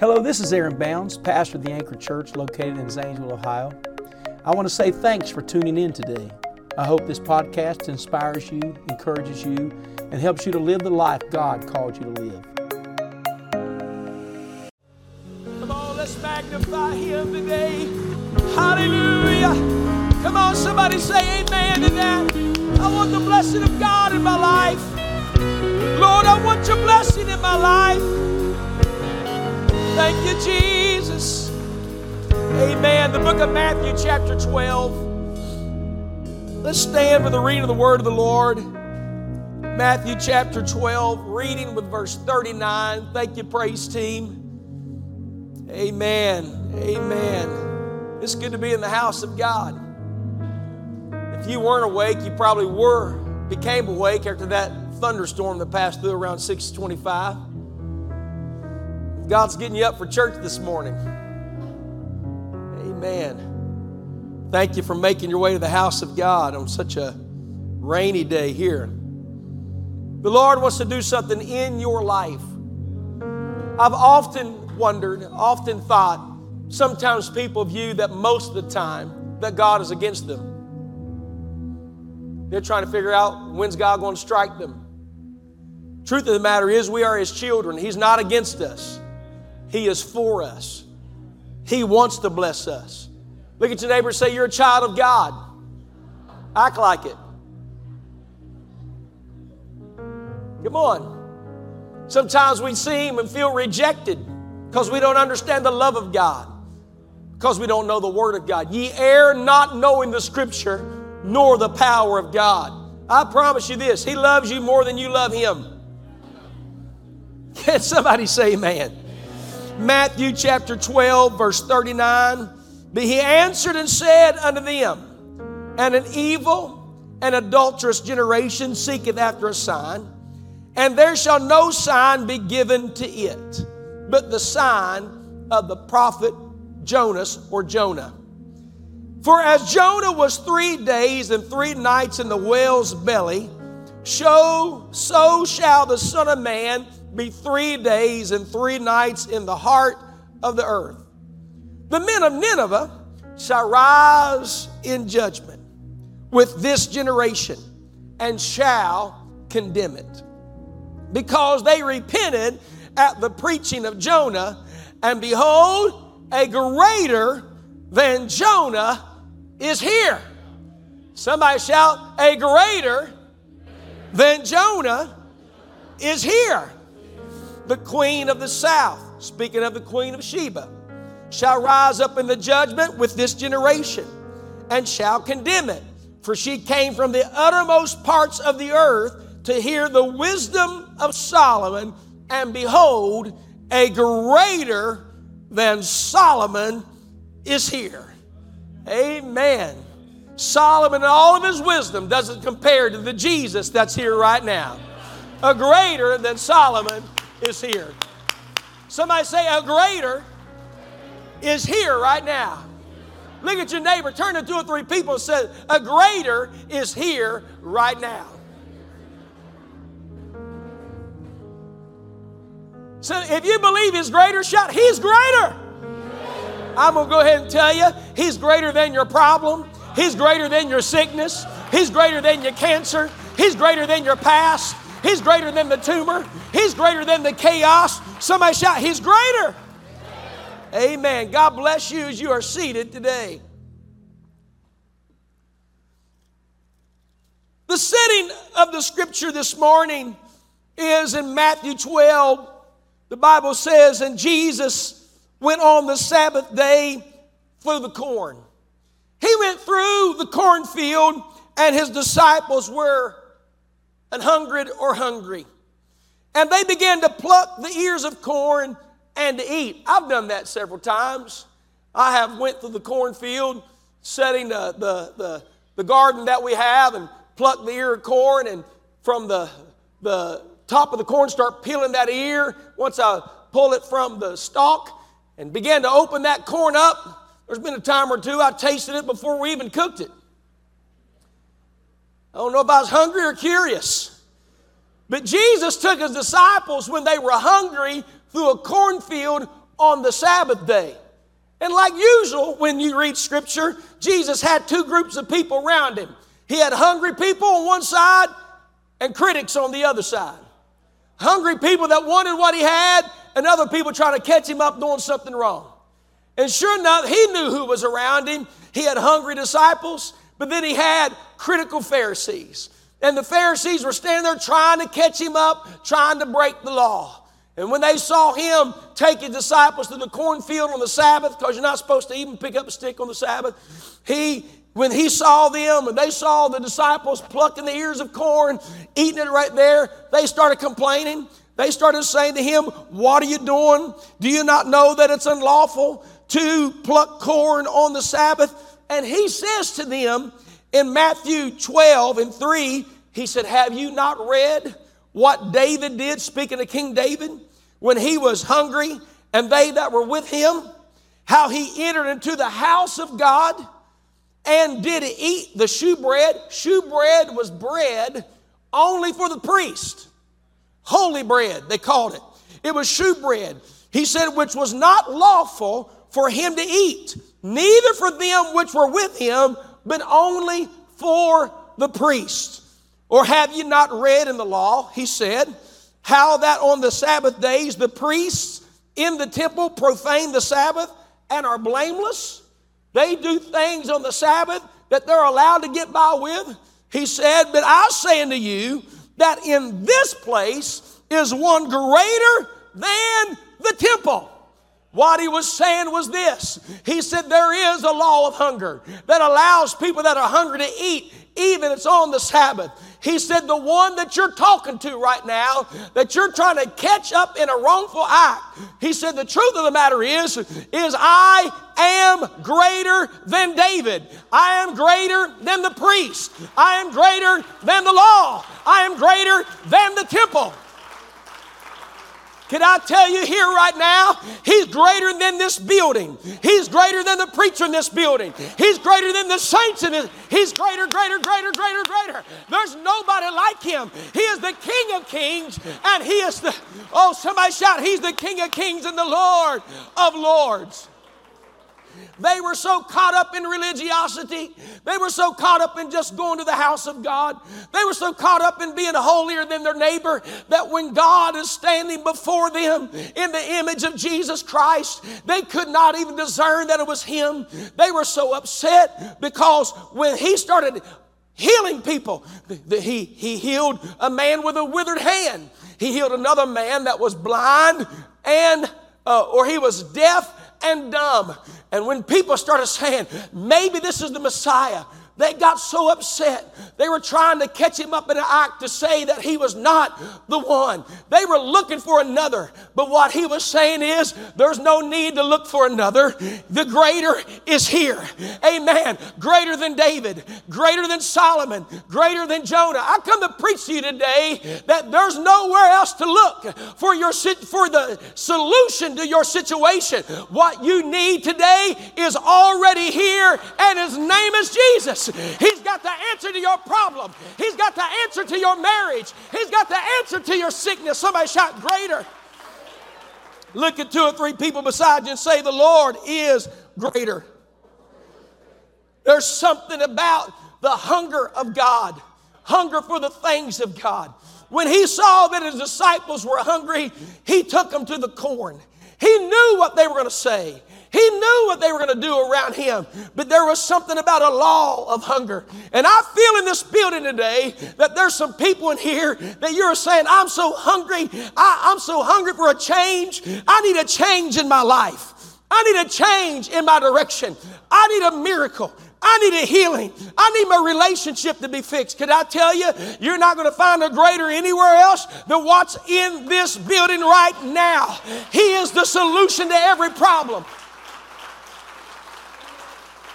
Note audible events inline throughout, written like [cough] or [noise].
Hello, this is Aaron Bounds, pastor of the Anchor Church located in Zanesville, Ohio. I want to say thanks for tuning in today. I hope this podcast inspires you, encourages you, and helps you to live the life God called you to live. Come on, let's magnify Him today. Hallelujah. Come on, somebody say amen to that. I want the blessing of God in my life. Lord, I want your blessing in my life. Thank you, Jesus. Amen. The book of Matthew, chapter 12. Let's stand for the reading of the word of the Lord. Matthew chapter 12, reading with verse 39. Thank you, praise team. Amen. Amen. It's good to be in the house of God. If you weren't awake, you probably were, became awake after that thunderstorm that passed through around 625. God's getting you up for church this morning. Amen. Thank you for making your way to the house of God on such a rainy day here. The Lord wants to do something in your life. I've often wondered, often thought, sometimes people view that most of the time that God is against them. They're trying to figure out when's God going to strike them. Truth of the matter is, we are His children. He's not against us. He is for us. He wants to bless us. Look at your neighbor say, You're a child of God. Act like it. Come on. Sometimes we seem and feel rejected because we don't understand the love of God, because we don't know the Word of God. Ye err not knowing the Scripture nor the power of God. I promise you this He loves you more than you love Him. [laughs] Can somebody say amen? Matthew chapter 12, verse 39. But he answered and said unto them, And an evil and adulterous generation seeketh after a sign, and there shall no sign be given to it, but the sign of the prophet Jonas or Jonah. For as Jonah was three days and three nights in the whale's belly, so, so shall the Son of Man be three days and three nights in the heart of the earth. The men of Nineveh shall rise in judgment with this generation and shall condemn it. Because they repented at the preaching of Jonah, and behold, a greater than Jonah is here. Somebody shout, a greater than Jonah is here the queen of the south, speaking of the queen of Sheba, shall rise up in the judgment with this generation and shall condemn it. For she came from the uttermost parts of the earth to hear the wisdom of Solomon, and behold, a greater than Solomon is here. Amen. Solomon, all of his wisdom, doesn't compare to the Jesus that's here right now. A greater than Solomon is here. Somebody say, a greater is here right now. Look at your neighbor, turn to two or three people and say, a greater is here right now. So if you believe he's greater, shout, he's greater. I'm going to go ahead and tell you, he's greater than your problem. He's greater than your sickness. He's greater than your cancer. He's greater than your past. He's greater than the tumor. He's greater than the chaos. Somebody shout, He's greater. Amen. God bless you as you are seated today. The setting of the scripture this morning is in Matthew 12. The Bible says, And Jesus went on the Sabbath day through the corn. He went through the cornfield, and his disciples were an hungered or hungry. And they began to pluck the ears of corn and to eat. I've done that several times. I have went through the cornfield, setting the, the, the, the garden that we have and pluck the ear of corn and from the, the top of the corn start peeling that ear. Once I pull it from the stalk and began to open that corn up, there's been a time or two I tasted it before we even cooked it. I don't know if I was hungry or curious. But Jesus took his disciples when they were hungry through a cornfield on the Sabbath day. And like usual, when you read scripture, Jesus had two groups of people around him. He had hungry people on one side and critics on the other side. Hungry people that wanted what he had, and other people trying to catch him up doing something wrong. And sure enough, he knew who was around him. He had hungry disciples, but then he had critical Pharisees. And the Pharisees were standing there trying to catch him up, trying to break the law. And when they saw him take his disciples to the cornfield on the Sabbath, because you're not supposed to even pick up a stick on the Sabbath, he, when he saw them and they saw the disciples plucking the ears of corn, eating it right there, they started complaining. They started saying to him, What are you doing? Do you not know that it's unlawful to pluck corn on the Sabbath? And he says to them in Matthew 12 and 3, he said, Have you not read what David did, speaking of King David? when he was hungry and they that were with him, how he entered into the house of God and did eat the shewbread. Shewbread was bread only for the priest. Holy bread, they called it. It was shewbread. He said, which was not lawful for him to eat, neither for them which were with him, but only for the priest. Or have you not read in the law, he said, how that on the Sabbath days the priests in the temple profane the Sabbath and are blameless. They do things on the Sabbath that they're allowed to get by with. He said, But I say unto you that in this place is one greater than the temple. What he was saying was this He said, There is a law of hunger that allows people that are hungry to eat, even it's on the Sabbath. He said, The one that you're talking to right now, that you're trying to catch up in a wrongful act, he said, The truth of the matter is, is I am greater than David. I am greater than the priest. I am greater than the law. I am greater than the temple. Can I tell you here right now? He's greater than this building. He's greater than the preacher in this building. He's greater than the saints in this. He's greater, greater, greater, greater, greater. There's nobody like him. He is the King of kings and he is the, oh, somebody shout, He's the King of kings and the Lord of lords. They were so caught up in religiosity. They were so caught up in just going to the house of God. They were so caught up in being holier than their neighbor that when God is standing before them in the image of Jesus Christ, they could not even discern that it was Him. They were so upset because when He started healing people, He, he healed a man with a withered hand. He healed another man that was blind and, uh, or he was deaf and dumb. And when people started saying, maybe this is the Messiah, they got so upset. They were trying to catch him up in an act to say that he was not the one. They were looking for another. But what he was saying is, there's no need to look for another. The greater is here. Amen. Greater than David, greater than Solomon, greater than Jonah. I come to preach to you today that there's nowhere else to look for your for the solution to your situation. What you need today is already here, and his name is Jesus. He's got the answer to your problem. He's got the answer to your marriage. He's got the answer to your sickness. Somebody shout greater. Look at two or three people beside you and say, The Lord is greater. There's something about the hunger of God, hunger for the things of God. When he saw that his disciples were hungry, he took them to the corn. He knew what they were going to say. He knew what they were going to do around him, but there was something about a law of hunger. And I feel in this building today that there's some people in here that you're saying, I'm so hungry. I, am so hungry for a change. I need a change in my life. I need a change in my direction. I need a miracle. I need a healing. I need my relationship to be fixed. Could I tell you, you're not going to find a greater anywhere else than what's in this building right now. He is the solution to every problem.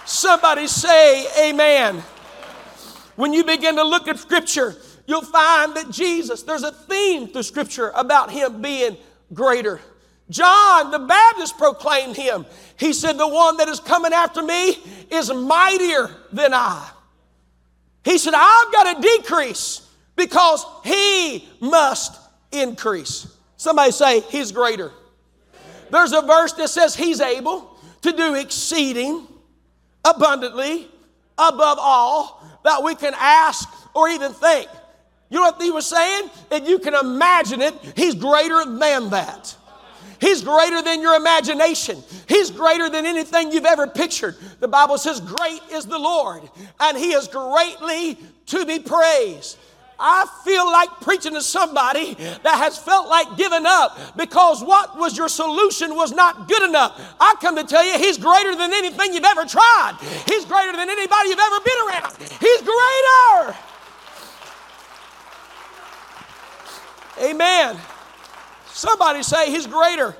Somebody say, Amen. When you begin to look at Scripture, you'll find that Jesus, there's a theme through Scripture about Him being greater. John the Baptist proclaimed Him. He said, The one that is coming after me is mightier than I. He said, I've got to decrease because He must increase. Somebody say, He's greater. There's a verse that says He's able to do exceeding abundantly above all that we can ask or even think. You know what he was saying? If you can imagine it, He's greater than that. He's greater than your imagination. He's greater than anything you've ever pictured. The Bible says, Great is the Lord, and He is greatly to be praised. I feel like preaching to somebody that has felt like giving up because what was your solution was not good enough. I come to tell you, He's greater than anything you've ever tried, He's greater than anybody you've ever been around. He's greater. Amen. Somebody say, He's greater.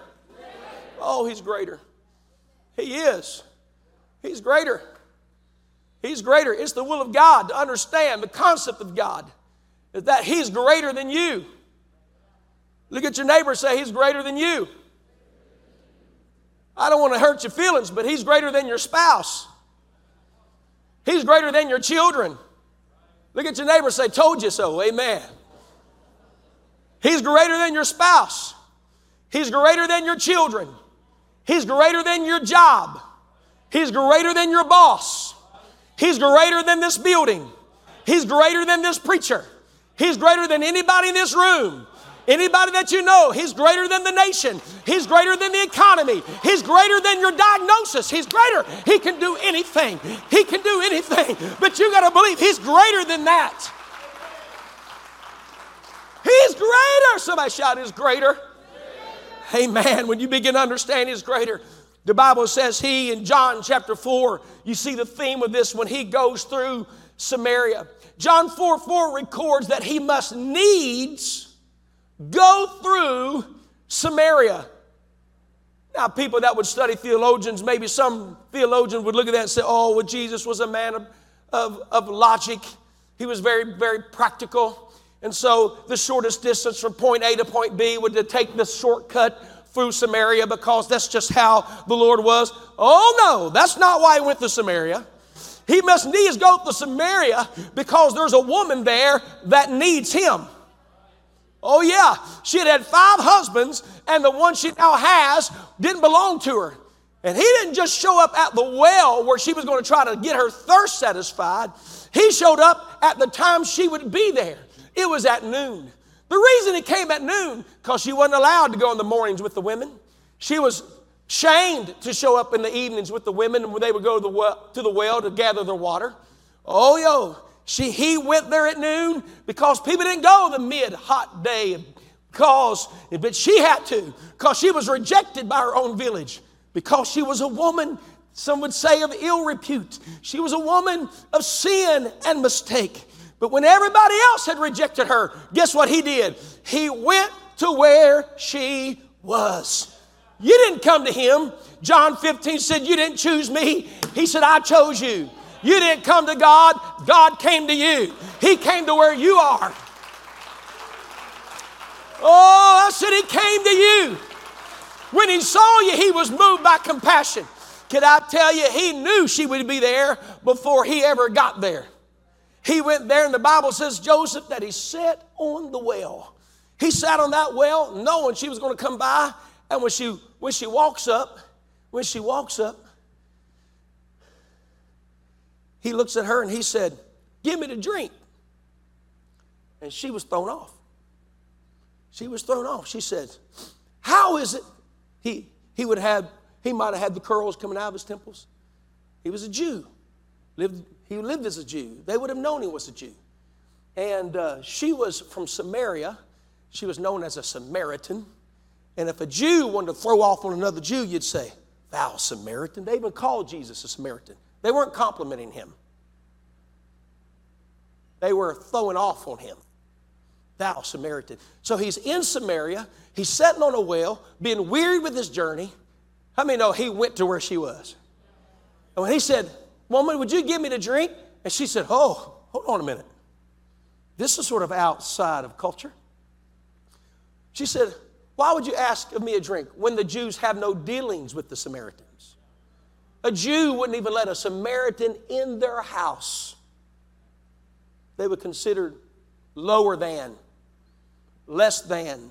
Oh, He's greater. He is. He's greater. He's greater. It's the will of God to understand the concept of God is that He's greater than you. Look at your neighbor say, He's greater than you. I don't want to hurt your feelings, but He's greater than your spouse. He's greater than your children. Look at your neighbor say, Told you so. Amen. He's greater than your spouse. He's greater than your children. He's greater than your job. He's greater than your boss. He's greater than this building. He's greater than this preacher. He's greater than anybody in this room. Anybody that you know, He's greater than the nation. He's greater than the economy. He's greater than your diagnosis. He's greater. He can do anything. He can do anything. But you got to believe He's greater than that. He's greater. Somebody shout, He's greater. Amen. When you begin to understand He's greater, the Bible says He in John chapter 4, you see the theme of this when He goes through Samaria. John 4 4 records that He must needs go through Samaria. Now, people that would study theologians, maybe some theologian would look at that and say, oh, well, Jesus was a man of, of, of logic. He was very, very practical. And so the shortest distance from point A to point B would to take the shortcut through Samaria because that's just how the Lord was. Oh no, that's not why he went to Samaria. He must needs go to Samaria because there's a woman there that needs him. Oh, yeah. She had had five husbands, and the one she now has didn't belong to her. And he didn't just show up at the well where she was going to try to get her thirst satisfied. He showed up at the time she would be there. It was at noon. The reason he came at noon, because she wasn't allowed to go in the mornings with the women. She was shamed to show up in the evenings with the women when they would go to the well, to, the well to gather their water. Oh, yo, she, he went there at noon because people didn't go the mid hot day because, but she had to because she was rejected by her own village because she was a woman, some would say, of ill repute. She was a woman of sin and mistake. But when everybody else had rejected her, guess what he did? He went to where she was. You didn't come to him. John 15 said, You didn't choose me. He said, I chose you. You didn't come to God, God came to you. He came to where you are. Oh, I said, He came to you. When He saw you, He was moved by compassion. Could I tell you, He knew she would be there before He ever got there. He went there, and the Bible says, Joseph, that he sat on the well. He sat on that well knowing she was going to come by. And when she, when she walks up, when she walks up, he looks at her and he said, Give me the drink. And she was thrown off. She was thrown off. She said, How is it? He, he would have, he might have had the curls coming out of his temples. He was a Jew. Lived he lived as a Jew. They would have known he was a Jew. And uh, she was from Samaria. She was known as a Samaritan. And if a Jew wanted to throw off on another Jew, you'd say, Thou Samaritan. They even called Jesus a Samaritan. They weren't complimenting him, they were throwing off on him. Thou Samaritan. So he's in Samaria. He's sitting on a well, being wearied with his journey. How many know he went to where she was? And when he said, Woman, would you give me the drink? And she said, Oh, hold on a minute. This is sort of outside of culture. She said, Why would you ask of me a drink when the Jews have no dealings with the Samaritans? A Jew wouldn't even let a Samaritan in their house. They were considered lower than, less than,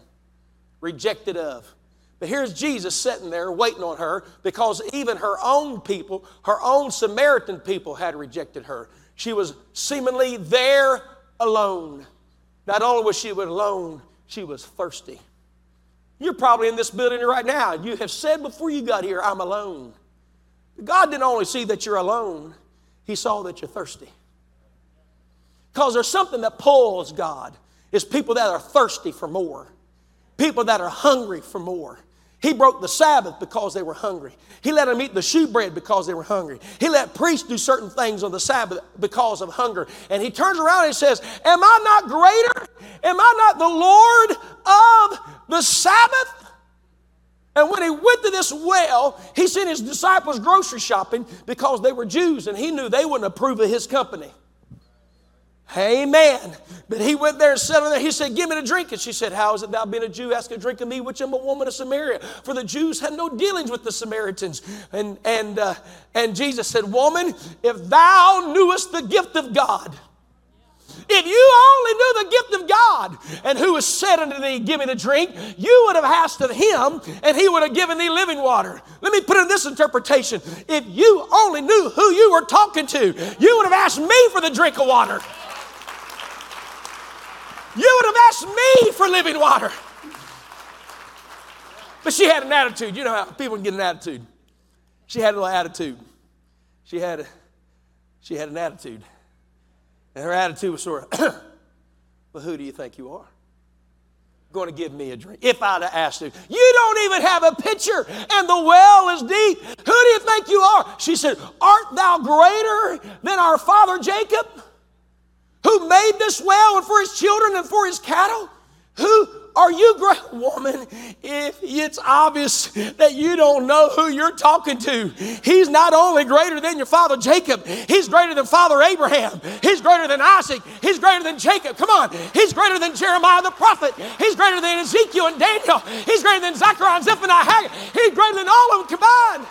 rejected of. But here's Jesus sitting there waiting on her because even her own people, her own Samaritan people, had rejected her. She was seemingly there alone. Not only was she alone, she was thirsty. You're probably in this building right now. You have said before you got here, I'm alone. God didn't only see that you're alone, He saw that you're thirsty. Because there's something that pulls God is people that are thirsty for more, people that are hungry for more. He broke the Sabbath because they were hungry. He let them eat the shewbread because they were hungry. He let priests do certain things on the Sabbath because of hunger. And he turns around and says, Am I not greater? Am I not the Lord of the Sabbath? And when he went to this well, he sent his disciples grocery shopping because they were Jews and he knew they wouldn't approve of his company. Amen. But he went there and sat on there. He said, Give me a drink. And she said, How is it thou being a Jew asking a drink of me, which am a woman of Samaria? For the Jews had no dealings with the Samaritans. And, and, uh, and Jesus said, Woman, if thou knewest the gift of God, if you only knew the gift of God and who was said unto thee, Give me the drink, you would have asked of him and he would have given thee living water. Let me put in this interpretation. If you only knew who you were talking to, you would have asked me for the drink of water. You would have asked me for living water. But she had an attitude. You know how people can get an attitude. She had a little attitude. She had, a, she had an attitude. And her attitude was sort of, [coughs] well, who do you think you are? Going to give me a drink. If I'd have asked you, you don't even have a pitcher and the well is deep. Who do you think you are? She said, Art thou greater than our father Jacob? Who made this well and for his children and for his cattle? Who are you, great woman? If it's obvious that you don't know who you're talking to, he's not only greater than your father Jacob, he's greater than Father Abraham, he's greater than Isaac, he's greater than Jacob. Come on, he's greater than Jeremiah the prophet, he's greater than Ezekiel and Daniel, he's greater than Zechariah and Zephaniah, he's greater than all of them combined.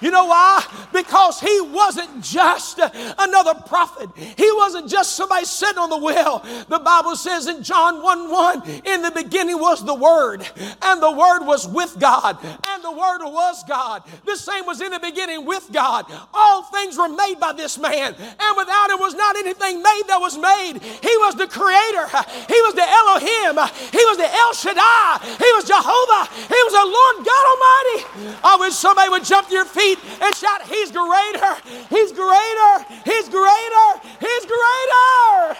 You know why? Because he wasn't just another prophet. He wasn't just somebody sitting on the well. The Bible says in John 1 1, in the beginning was the Word, and the Word was with God, and the Word was God. The same was in the beginning with God. All things were made by this man, and without him was not anything made that was made. He was the creator, he was the Elohim, he was the El Shaddai, he was Jehovah, he was the Lord God Almighty. I wish somebody would jump to your feet feet and shout, He's greater, He's greater, He's greater, He's greater.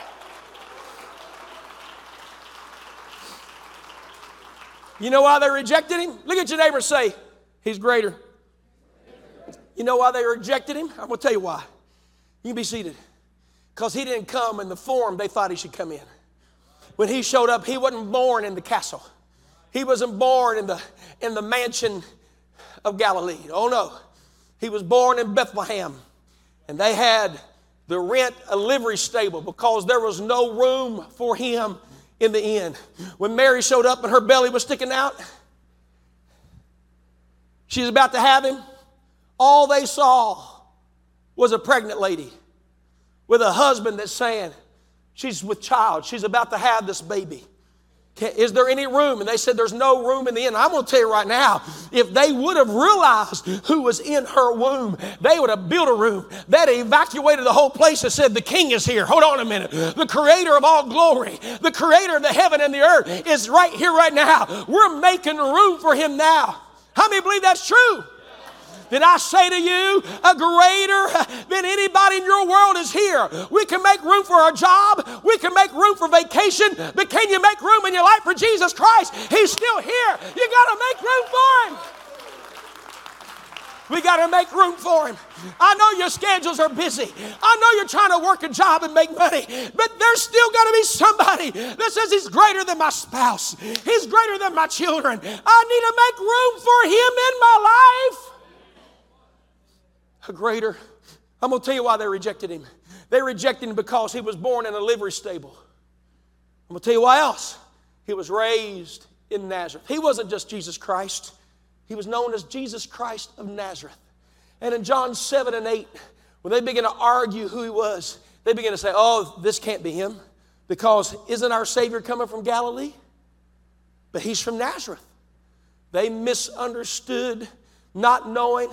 You know why they rejected him? Look at your neighbor say, He's greater. You know why they rejected him? I'm going to tell you why. You can be seated. Because he didn't come in the form they thought he should come in. When he showed up, he wasn't born in the castle. He wasn't born in the, in the mansion of Galilee. Oh no. He was born in Bethlehem, and they had to rent a livery stable because there was no room for him in the inn. When Mary showed up and her belly was sticking out, she's about to have him. All they saw was a pregnant lady with a husband that's saying, She's with child, she's about to have this baby. Is there any room? And they said, There's no room in the inn. I'm going to tell you right now, if they would have realized who was in her womb, they would have built a room. That evacuated the whole place and said, The king is here. Hold on a minute. The creator of all glory, the creator of the heaven and the earth is right here, right now. We're making room for him now. How many believe that's true? Did I say to you, a greater uh, than anybody in your world is here? We can make room for our job, we can make room for vacation, but can you make room in your life for Jesus Christ? He's still here. You got to make room for Him. We got to make room for him. I know your schedules are busy. I know you're trying to work a job and make money, but there's still got to be somebody that says he's greater than my spouse. He's greater than my children. I need to make room for him in my life a greater. I'm going to tell you why they rejected him. They rejected him because he was born in a livery stable. I'm going to tell you why else. He was raised in Nazareth. He wasn't just Jesus Christ, he was known as Jesus Christ of Nazareth. And in John 7 and 8, when they begin to argue who he was, they begin to say, oh, this can't be him because isn't our Savior coming from Galilee? But he's from Nazareth. They misunderstood, not knowing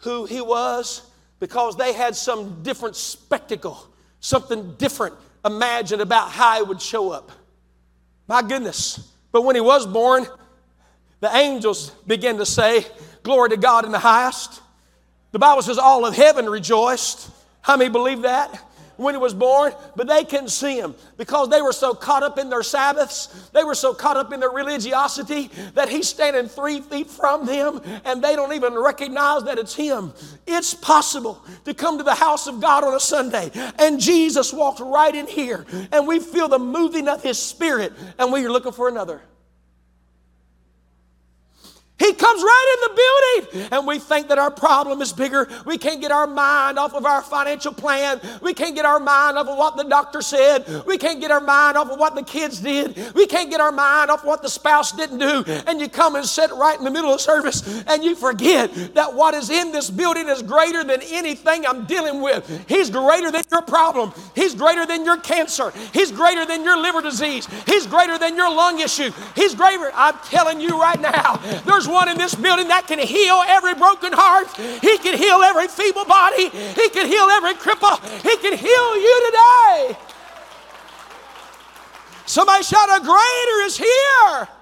who he was, because they had some different spectacle, something different imagined about how he would show up. My goodness. But when he was born, the angels began to say, Glory to God in the highest. The Bible says, All of heaven rejoiced. How many believe that? When he was born, but they couldn't see him because they were so caught up in their Sabbaths, they were so caught up in their religiosity that he's standing three feet from them and they don't even recognize that it's him. It's possible to come to the house of God on a Sunday and Jesus walked right in here and we feel the moving of his spirit and we are looking for another. He comes right in the building, and we think that our problem is bigger. We can't get our mind off of our financial plan. We can't get our mind off of what the doctor said. We can't get our mind off of what the kids did. We can't get our mind off of what the spouse didn't do. And you come and sit right in the middle of service, and you forget that what is in this building is greater than anything I'm dealing with. He's greater than your problem. He's greater than your cancer. He's greater than your liver disease. He's greater than your lung issue. He's greater. I'm telling you right now, there's one in this building that can heal every broken heart. He can heal every feeble body. He can heal every cripple. He can heal you today. Somebody shout, A greater is here.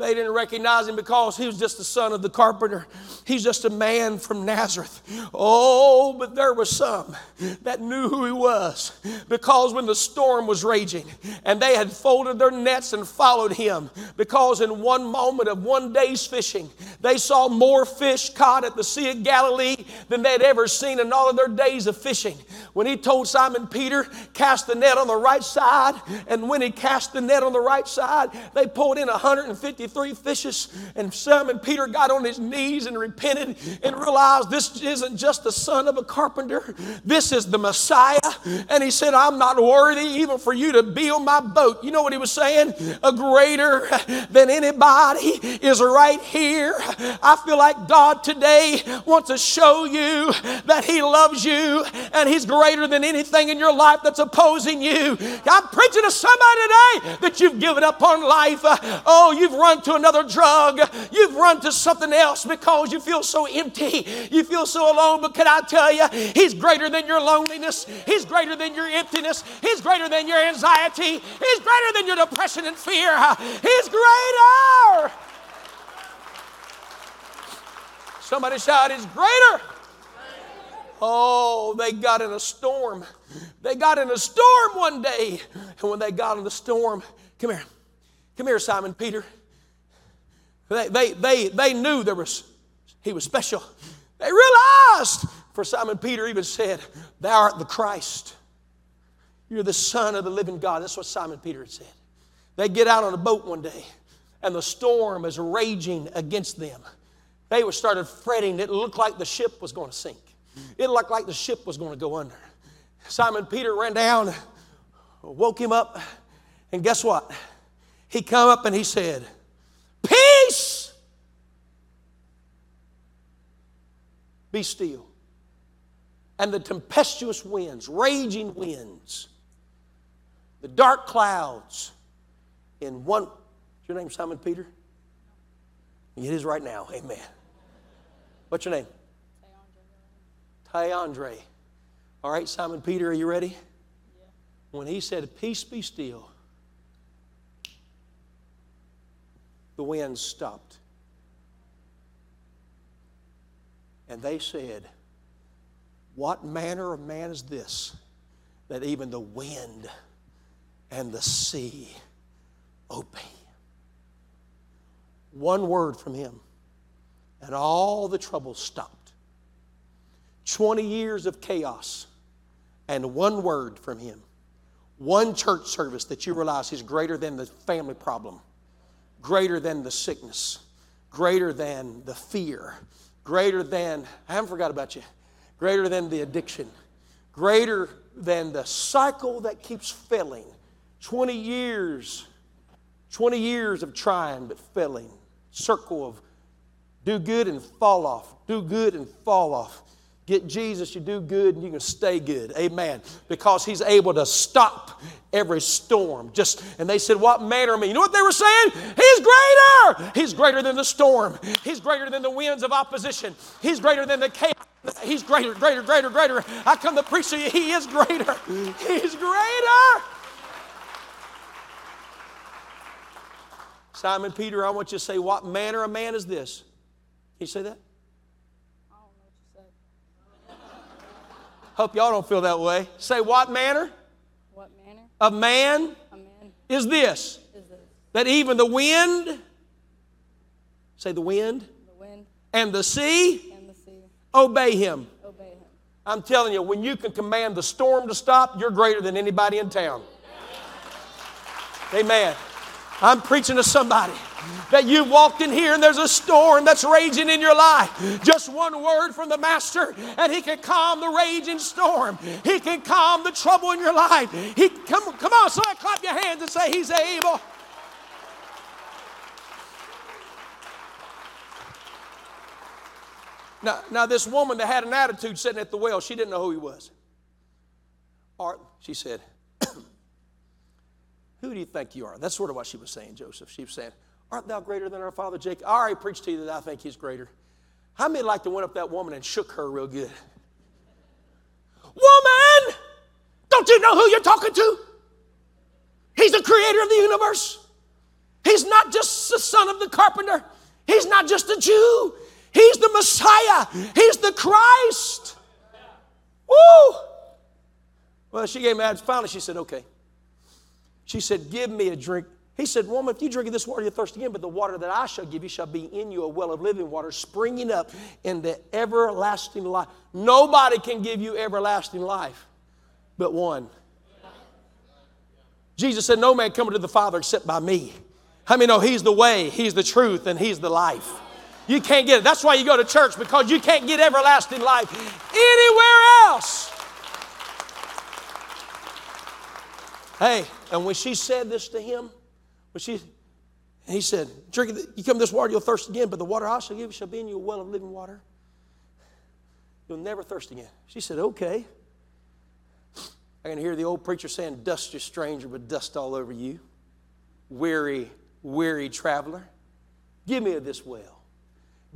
They didn't recognize him because he was just the son of the carpenter. He's just a man from Nazareth. Oh, but there were some that knew who he was because when the storm was raging and they had folded their nets and followed him, because in one moment of one day's fishing, they saw more fish caught at the Sea of Galilee than they had ever seen in all of their days of fishing. When he told Simon Peter, cast the net on the right side, and when he cast the net on the right side, they pulled in 153 fishes, and Simon Peter got on his knees and repented and realized this isn't just the son of a carpenter, this is the Messiah. And he said, I'm not worthy even for you to be on my boat. You know what he was saying? A greater than anybody is right here. I feel like God today wants to show you that he loves you and he's greater than anything in your life that's opposing you. I'm preaching to somebody today that you've given up on life. Uh, oh, you've run to another drug. You've run to something else because you feel so empty. You feel so alone. But can I tell you, He's greater than your loneliness. He's greater than your emptiness. He's greater than your anxiety. He's greater than your depression and fear. He's greater. Somebody shout, He's greater. Oh, they got in a storm. They got in a storm one day. And when they got in the storm, come here. Come here, Simon Peter. They, they, they, they knew there was he was special. They realized, for Simon Peter even said, Thou art the Christ. You're the Son of the living God. That's what Simon Peter had said. They get out on a boat one day, and the storm is raging against them. They were started fretting. It looked like the ship was going to sink. It looked like the ship was going to go under. Simon Peter ran down, woke him up, and guess what? He come up and he said, Peace! Be still. And the tempestuous winds, raging winds, the dark clouds, in one. Your name Simon Peter? It is right now. Amen. What's your name? Tyandre. All right, Simon Peter, are you ready? When he said, Peace be still, the wind stopped. And they said, What manner of man is this that even the wind and the sea obey? One word from him, and all the trouble stopped. 20 years of chaos, and one word from him. One church service that you realize is greater than the family problem, greater than the sickness, greater than the fear, greater than, I haven't forgot about you, greater than the addiction, greater than the cycle that keeps failing. 20 years, 20 years of trying but failing. Circle of do good and fall off, do good and fall off. Get Jesus, you do good, and you can stay good. Amen. Because he's able to stop every storm. Just and they said, What manner of me? You know what they were saying? He's greater! He's greater than the storm. He's greater than the winds of opposition. He's greater than the chaos. He's greater, greater, greater, greater. I come to preach to you, he is greater. He's greater. Simon Peter, I want you to say, What manner of man is this? You say that? Hope y'all don't feel that way. Say, what manner? What manner? Of man A man is this? is this? That even the wind, say the wind, The wind and the sea and the sea obey him. obey him. I'm telling you, when you can command the storm to stop, you're greater than anybody in town. Amen. I'm preaching to somebody that you walked in here and there's a storm that's raging in your life. Just one word from the Master, and He can calm the raging storm. He can calm the trouble in your life. He come, come on, somebody clap your hands and say, He's able. Now, now, this woman that had an attitude sitting at the well, she didn't know who he was. Art, she said, [clears throat] Who do you think you are? That's sort of what she was saying, Joseph. She was saying, Aren't thou greater than our father Jacob? I already preached to you that I think he's greater. How many like to went up that woman and shook her real good? Woman! Don't you know who you're talking to? He's the creator of the universe. He's not just the son of the carpenter. He's not just a Jew. He's the Messiah. He's the Christ. Woo! Well, she gave me. Finally, she said, okay. She said, Give me a drink. He said, Woman, if you drink of this water, you'll thirst again, but the water that I shall give you shall be in you a well of living water, springing up into everlasting life. Nobody can give you everlasting life but one. Jesus said, No man cometh to the Father except by me. How many know He's the way, He's the truth, and He's the life? You can't get it. That's why you go to church, because you can't get everlasting life anywhere else. Hey, and when she said this to him, when she, he said, Drink, you come this water, you'll thirst again, but the water I shall give you shall be in you a well of living water. You'll never thirst again. She said, Okay. I can hear the old preacher saying, Dust your stranger, but dust all over you. Weary, weary traveler, give me of this well.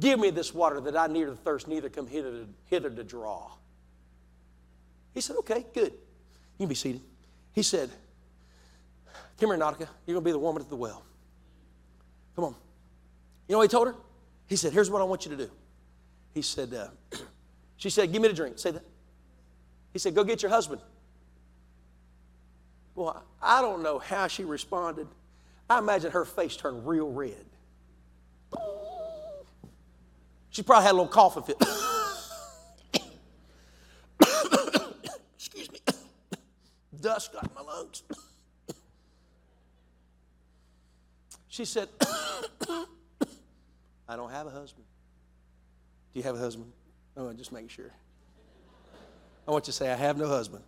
Give me this water that I neither thirst, neither come hither to, hither to draw. He said, Okay, good. You can be seated. He said, Come here, Nautica. You're going to be the woman at the well. Come on. You know what he told her? He said, Here's what I want you to do. He said, uh, [clears throat] She said, Give me the drink. Say that. He said, Go get your husband. Well, I don't know how she responded. I imagine her face turned real red. She probably had a little coughing fit. [coughs] [coughs] Excuse me. [coughs] Dust got in my lungs. She said, [coughs] I don't have a husband. Do you have a husband? Oh, I'm just making sure. I want you to say, I have no husband.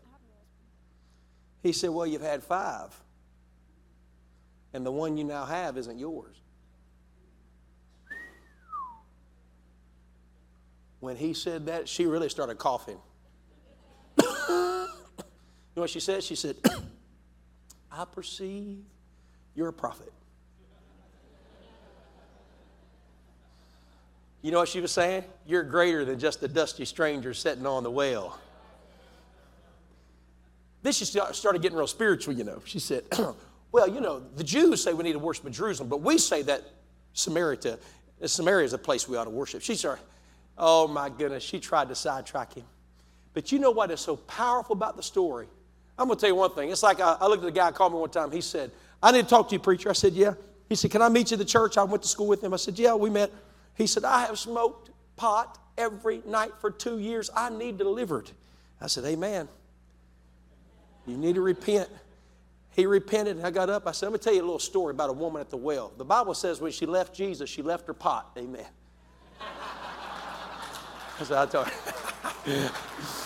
He said, Well, you've had five, and the one you now have isn't yours. When he said that, she really started coughing. [coughs] you know what she said? She said, [coughs] I perceive you're a prophet. You know what she was saying? You're greater than just a dusty stranger sitting on the well. Then she started getting real spiritual, you know. She said, [clears throat] Well, you know, the Jews say we need to worship in Jerusalem, but we say that Samaria, Samaria is a place we ought to worship. She started, oh my goodness, she tried to sidetrack him. But you know what is so powerful about the story? I'm going to tell you one thing. It's like I, I looked at the guy called me one time. He said, I need to talk to you, preacher. I said, Yeah. He said, Can I meet you at the church? I went to school with him. I said, Yeah, we met. He said, I have smoked pot every night for two years. I need delivered. I said, Amen. You need to repent. He repented, and I got up. I said, Let me tell you a little story about a woman at the well. The Bible says when she left Jesus, she left her pot. Amen. [laughs] That's what I told her. [laughs]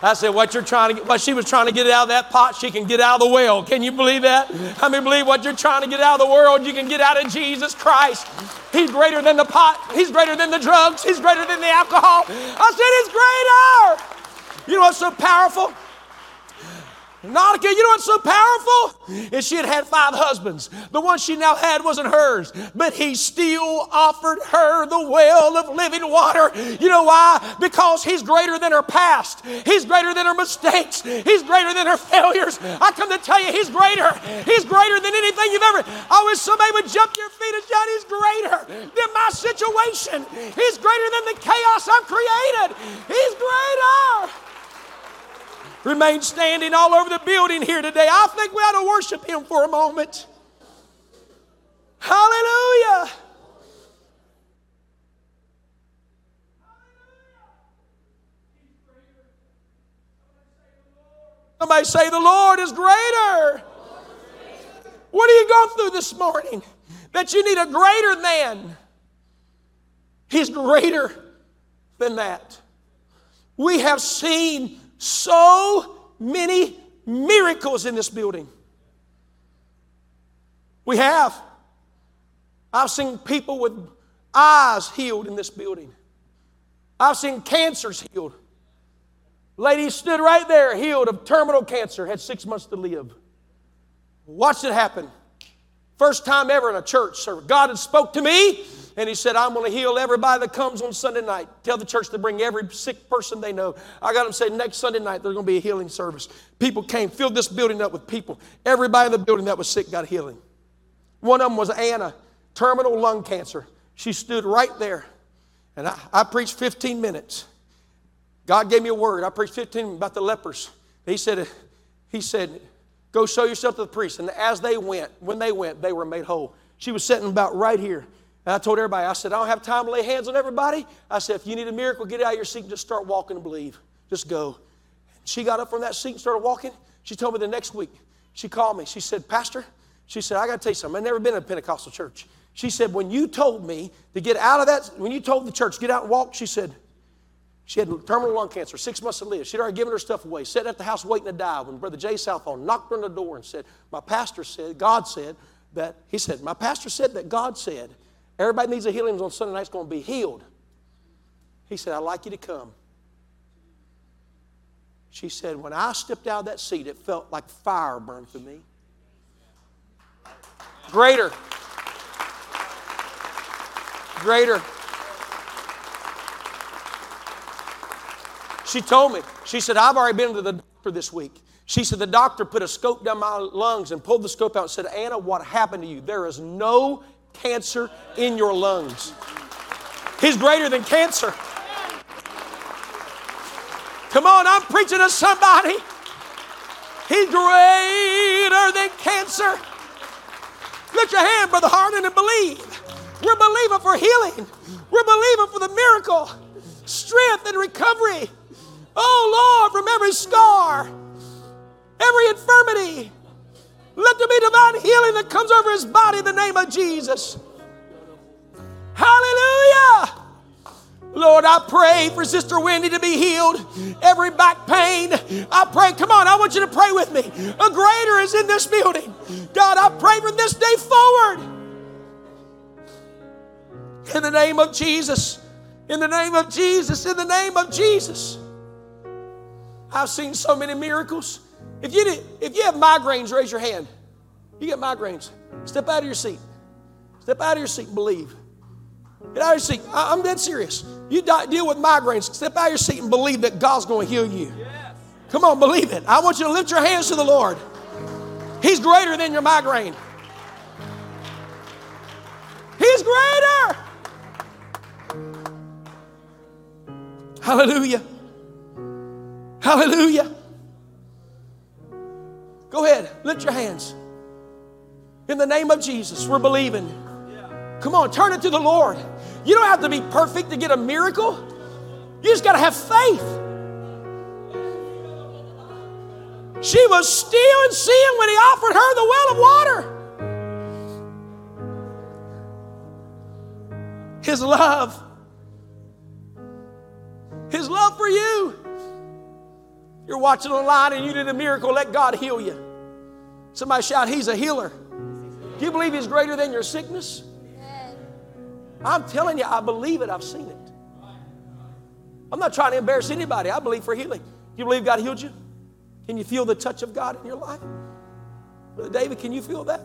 I said, what you're trying to get, what she was trying to get out of that pot, she can get out of the well. Can you believe that? I mean, believe what you're trying to get out of the world, you can get out of Jesus Christ? He's greater than the pot. He's greater than the drugs. He's greater than the alcohol. I said, He's greater. You know what's so powerful? Nautica, you know what's so powerful? Is she had had five husbands. The one she now had wasn't hers, but he still offered her the well of living water. You know why? Because he's greater than her past. He's greater than her mistakes. He's greater than her failures. I come to tell you, he's greater. He's greater than anything you've ever. I wish somebody would jump to your feet and shout, he's greater than my situation. He's greater than the chaos I've created. He's greater remain standing all over the building here today. I think we ought to worship Him for a moment. Hallelujah. Somebody say, The Lord is greater. What are you going through this morning that you need a greater than? He's greater than that. We have seen so many miracles in this building. We have. I've seen people with eyes healed in this building. I've seen cancers healed. Lady stood right there, healed of terminal cancer, had six months to live. Watched it happen. First time ever in a church service. God had spoke to me and he said, I'm going to heal everybody that comes on Sunday night. Tell the church to bring every sick person they know. I got them say next Sunday night there's going to be a healing service. People came, filled this building up with people. Everybody in the building that was sick got healing. One of them was Anna, terminal lung cancer. She stood right there. And I, I preached 15 minutes. God gave me a word. I preached 15 about the lepers. He said, he said, go show yourself to the priest. And as they went, when they went, they were made whole. She was sitting about right here. And I told everybody, I said, I don't have time to lay hands on everybody. I said, if you need a miracle, get out of your seat and just start walking and believe. Just go. She got up from that seat and started walking. She told me the next week, she called me. She said, Pastor, she said, I got to tell you something. I've never been in a Pentecostal church. She said, when you told me to get out of that, when you told the church, get out and walk, she said, she had terminal lung cancer, six months to live. She'd already given her stuff away, sitting at the house waiting to die when Brother Jay Southall knocked on the door and said, My pastor said, God said that, he said, My pastor said that God said Everybody needs a healing on Sunday night's going to be healed. He said, I'd like you to come. She said, When I stepped out of that seat, it felt like fire burned through me. Greater. Greater. She told me, she said, I've already been to the doctor this week. She said, The doctor put a scope down my lungs and pulled the scope out and said, Anna, what happened to you? There is no cancer in your lungs. He's greater than cancer. Come on, I'm preaching to somebody. He's greater than cancer. Lift your hand, Brother Hardin, and believe. We're believing for healing. We're believing for the miracle, strength, and recovery. Oh, Lord, from every scar, every infirmity, let there be divine healing that comes over his body in the name of Jesus. Hallelujah. Lord, I pray for Sister Wendy to be healed. Every back pain, I pray. Come on, I want you to pray with me. A greater is in this building. God, I pray from this day forward. In the name of Jesus. In the name of Jesus. In the name of Jesus. I've seen so many miracles. If you, did, if you have migraines, raise your hand. You get migraines. Step out of your seat. Step out of your seat and believe. Get out of your seat. I, am dead serious. You deal with migraines. Step out of your seat and believe that God's going to heal you. Yes. Come on, believe it. I want you to lift your hands to the Lord. He's greater than your migraine. He's greater. Hallelujah. Hallelujah. Go ahead, lift your hands. In the name of Jesus, we're believing. Come on, turn it to the Lord. You don't have to be perfect to get a miracle. You just got to have faith. She was still and seeing when he offered her the well of water. His love. His love for you. You're watching online and you did a miracle, let God heal you. Somebody shout, He's a healer. Do you believe He's greater than your sickness? I'm telling you, I believe it. I've seen it. I'm not trying to embarrass anybody. I believe for healing. Do you believe God healed you? Can you feel the touch of God in your life? Brother David, can you feel that?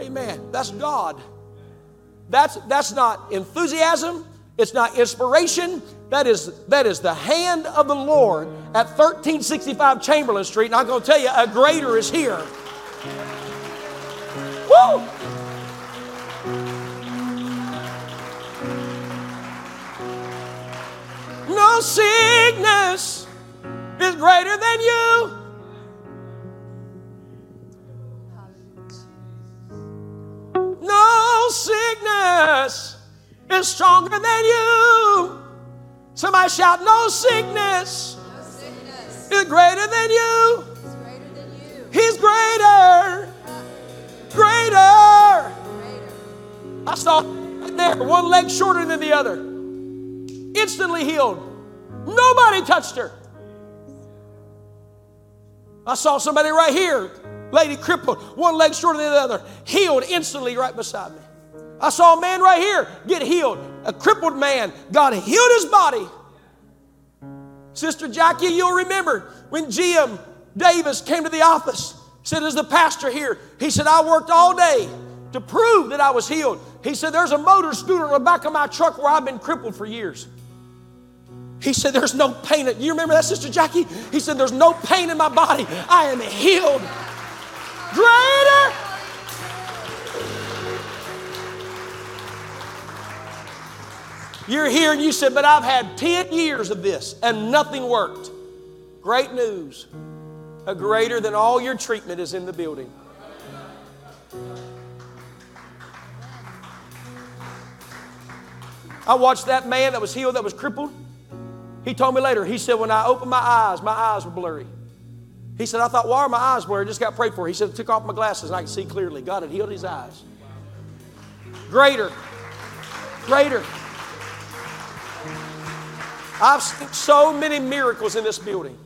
Amen. That's God. That's, that's not enthusiasm. It's not inspiration. That is, that is the hand of the Lord at 1365 Chamberlain Street. And I'm going to tell you, a greater is here. Woo! No sickness is greater than you. No sickness is stronger than you. Somebody shout, No sickness, No sickness is greater than you. He's greater, greater. Greater. I saw right there, one leg shorter than the other. Instantly healed. Nobody touched her. I saw somebody right here, lady crippled, one leg shorter than the other, healed instantly right beside me. I saw a man right here get healed, a crippled man. God healed his body. Sister Jackie, you'll remember when Jim Davis came to the office, said, Is the pastor here, he said, I worked all day to prove that I was healed. He said, There's a motor scooter in the back of my truck where I've been crippled for years. He said, There's no pain. In You remember that, Sister Jackie? He said, There's no pain in my body. I am healed. Greater. You're here and you said, But I've had 10 years of this and nothing worked. Great news. A greater than all your treatment is in the building. I watched that man that was healed, that was crippled. He told me later, he said, When I opened my eyes, my eyes were blurry. He said, I thought, why are my eyes blurry? I just got prayed for. He said, I took off my glasses and I could see clearly. God had healed his eyes. Greater. Greater. I've seen so many miracles in this building.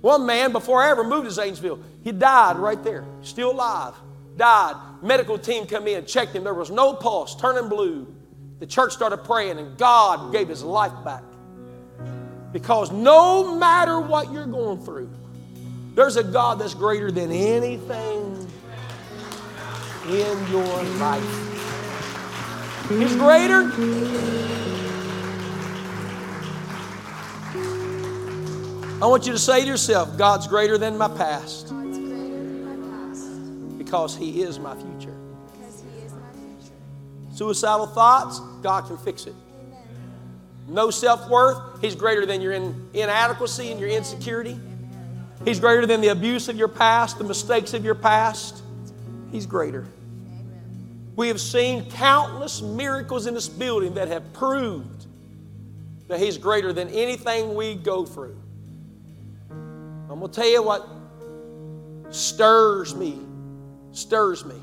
One man, before I ever moved to Zanesville, he died right there, still alive. Died. Medical team come in, checked him. There was no pulse, turning blue. The church started praying, and God gave his life back. Because no matter what you're going through, there's a God that's greater than anything in your life. He's greater. I want you to say to yourself, God's greater than my past God's greater than my past because He is my future. because He is my future. Suicidal thoughts, God can fix it. Amen. No self worth, He's greater than your in, inadequacy and your insecurity. He's greater than the abuse of your past, the mistakes of your past. He's greater. We have seen countless miracles in this building that have proved that He's greater than anything we go through. I'm going to tell you what stirs me, stirs me,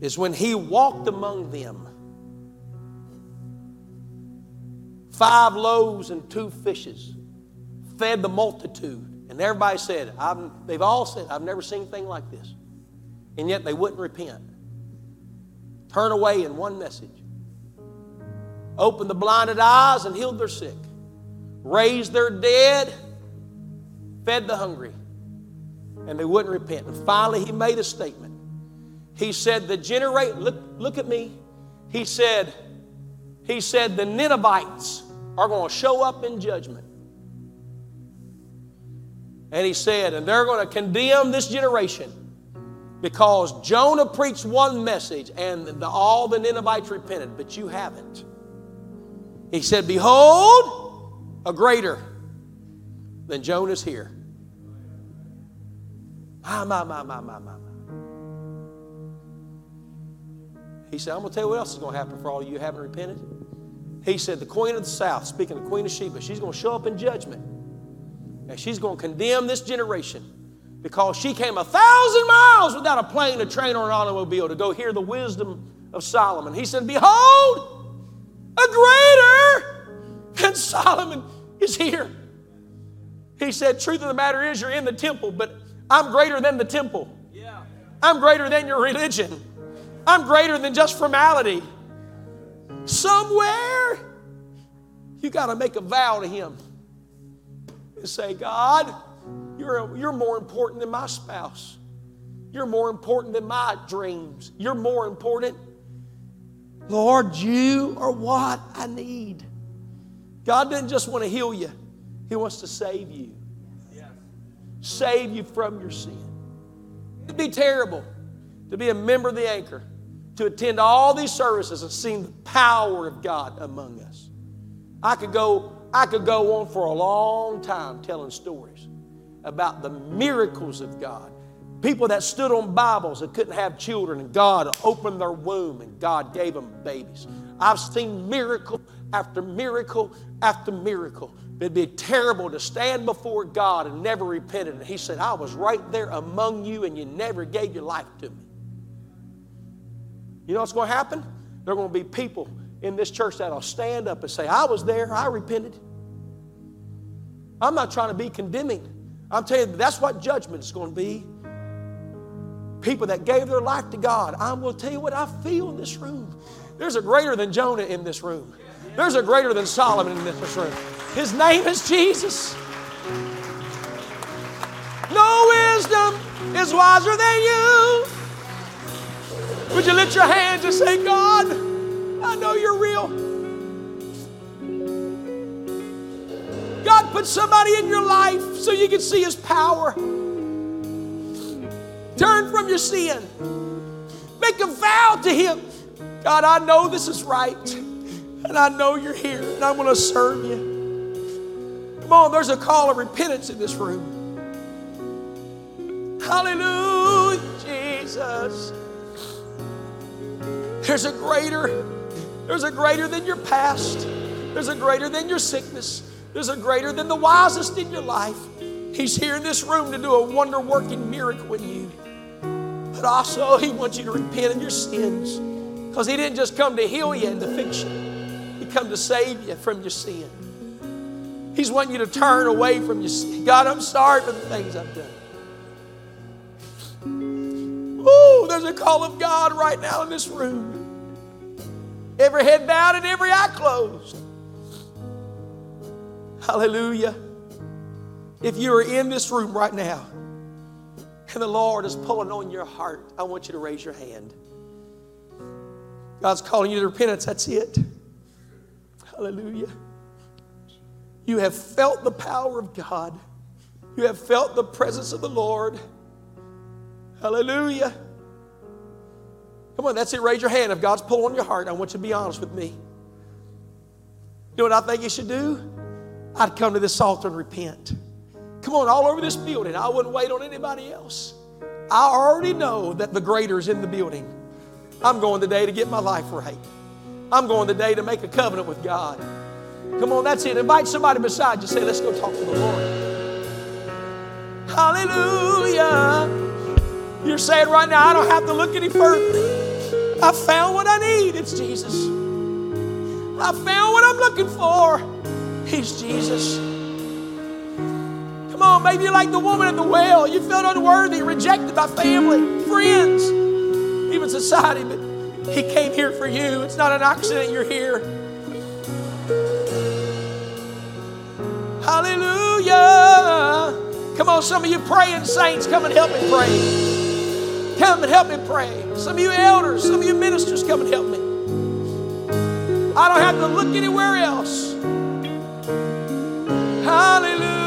is when He walked among them. Five loaves and two fishes fed the multitude. And everybody said, I've, they've all said, I've never seen anything like this. And yet they wouldn't repent. Turn away in one message. Opened the blinded eyes and healed their sick. Raised their dead, fed the hungry. And they wouldn't repent. And finally, he made a statement. He said, The generate, look, look at me. He said, He said, the Ninevites are going to show up in judgment. And he said, and they're going to condemn this generation because Jonah preached one message and the, all the Ninevites repented, but you haven't. He said, Behold, a greater than Jonah's here. Ah, my, my, my, my, my, my. He said, I'm going to tell you what else is going to happen for all you haven't repented. He said, The queen of the south, speaking of queen of Sheba, she's going to show up in judgment. And she's going to condemn this generation because she came a thousand miles without a plane, a train, or an automobile to go hear the wisdom of Solomon. He said, Behold, a greater than Solomon is here. He said, Truth of the matter is, you're in the temple, but I'm greater than the temple. I'm greater than your religion. I'm greater than just formality. Somewhere, you got to make a vow to Him and say, God, you're, you're more important than my spouse. You're more important than my dreams. You're more important. Lord, you are what I need. God didn't just want to heal you, He wants to save you. Save you from your sin. It'd be terrible to be a member of the anchor, to attend all these services and see the power of God among us. I could go, I could go on for a long time telling stories about the miracles of God. People that stood on Bibles that couldn't have children, and God opened their womb and God gave them babies. I've seen miracle after miracle after miracle. It'd be terrible to stand before God and never repented. And He said, I was right there among you and you never gave your life to me. You know what's going to happen? There are going to be people in this church that'll stand up and say, I was there, I repented. I'm not trying to be condemning. I'm telling you, that's what judgment is going to be. People that gave their life to God. I'm going to tell you what I feel in this room. There's a greater than Jonah in this room. There's a greater than Solomon in this room. His name is Jesus. No wisdom is wiser than you. Would you lift your hands and say, God, I know you're real. God put somebody in your life so you can see His power. Turn from your sin. Make a vow to Him. God, I know this is right, and I know you're here, and I'm going to serve you. Come on, there's a call of repentance in this room. Hallelujah, Jesus. There's a greater, there's a greater than your past. There's a greater than your sickness. There's a greater than the wisest in your life. He's here in this room to do a wonder working miracle in you. But also, He wants you to repent of your sins. Because He didn't just come to heal you and to fix you, come to save you from your sin. He's wanting you to turn away from your sin. God, I'm sorry for the things I've done. Ooh, there's a call of God right now in this room. Every head bowed and every eye closed. Hallelujah. If you are in this room right now and the Lord is pulling on your heart, I want you to raise your hand. God's calling you to repentance. That's it. Hallelujah. You have felt the power of God, you have felt the presence of the Lord. Hallelujah. Come on, that's it. Raise your hand. If God's pulling on your heart, I want you to be honest with me. You know what I think you should do? I'd come to this altar and repent. Come on, all over this building. I wouldn't wait on anybody else. I already know that the greater is in the building. I'm going today to get my life right. I'm going today to make a covenant with God. Come on, that's it. Invite somebody beside you. Say, let's go talk to the Lord. Hallelujah. You're saying right now, I don't have to look any further. I found what I need. It's Jesus. I found what I'm looking for. He's Jesus. Come on, maybe you're like the woman at the well. You felt unworthy, rejected by family, friends, even society, but He came here for you. It's not an accident you're here. Hallelujah. Come on, some of you praying saints, come and help me pray. Come and help me pray. Some of you elders, some of you ministers, come and help me. I don't have to look anywhere else. Hallelujah.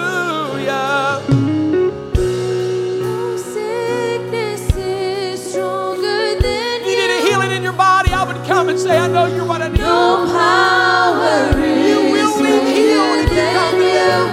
Come and say, I know you're what I need. No power You will is be healed if you come than today.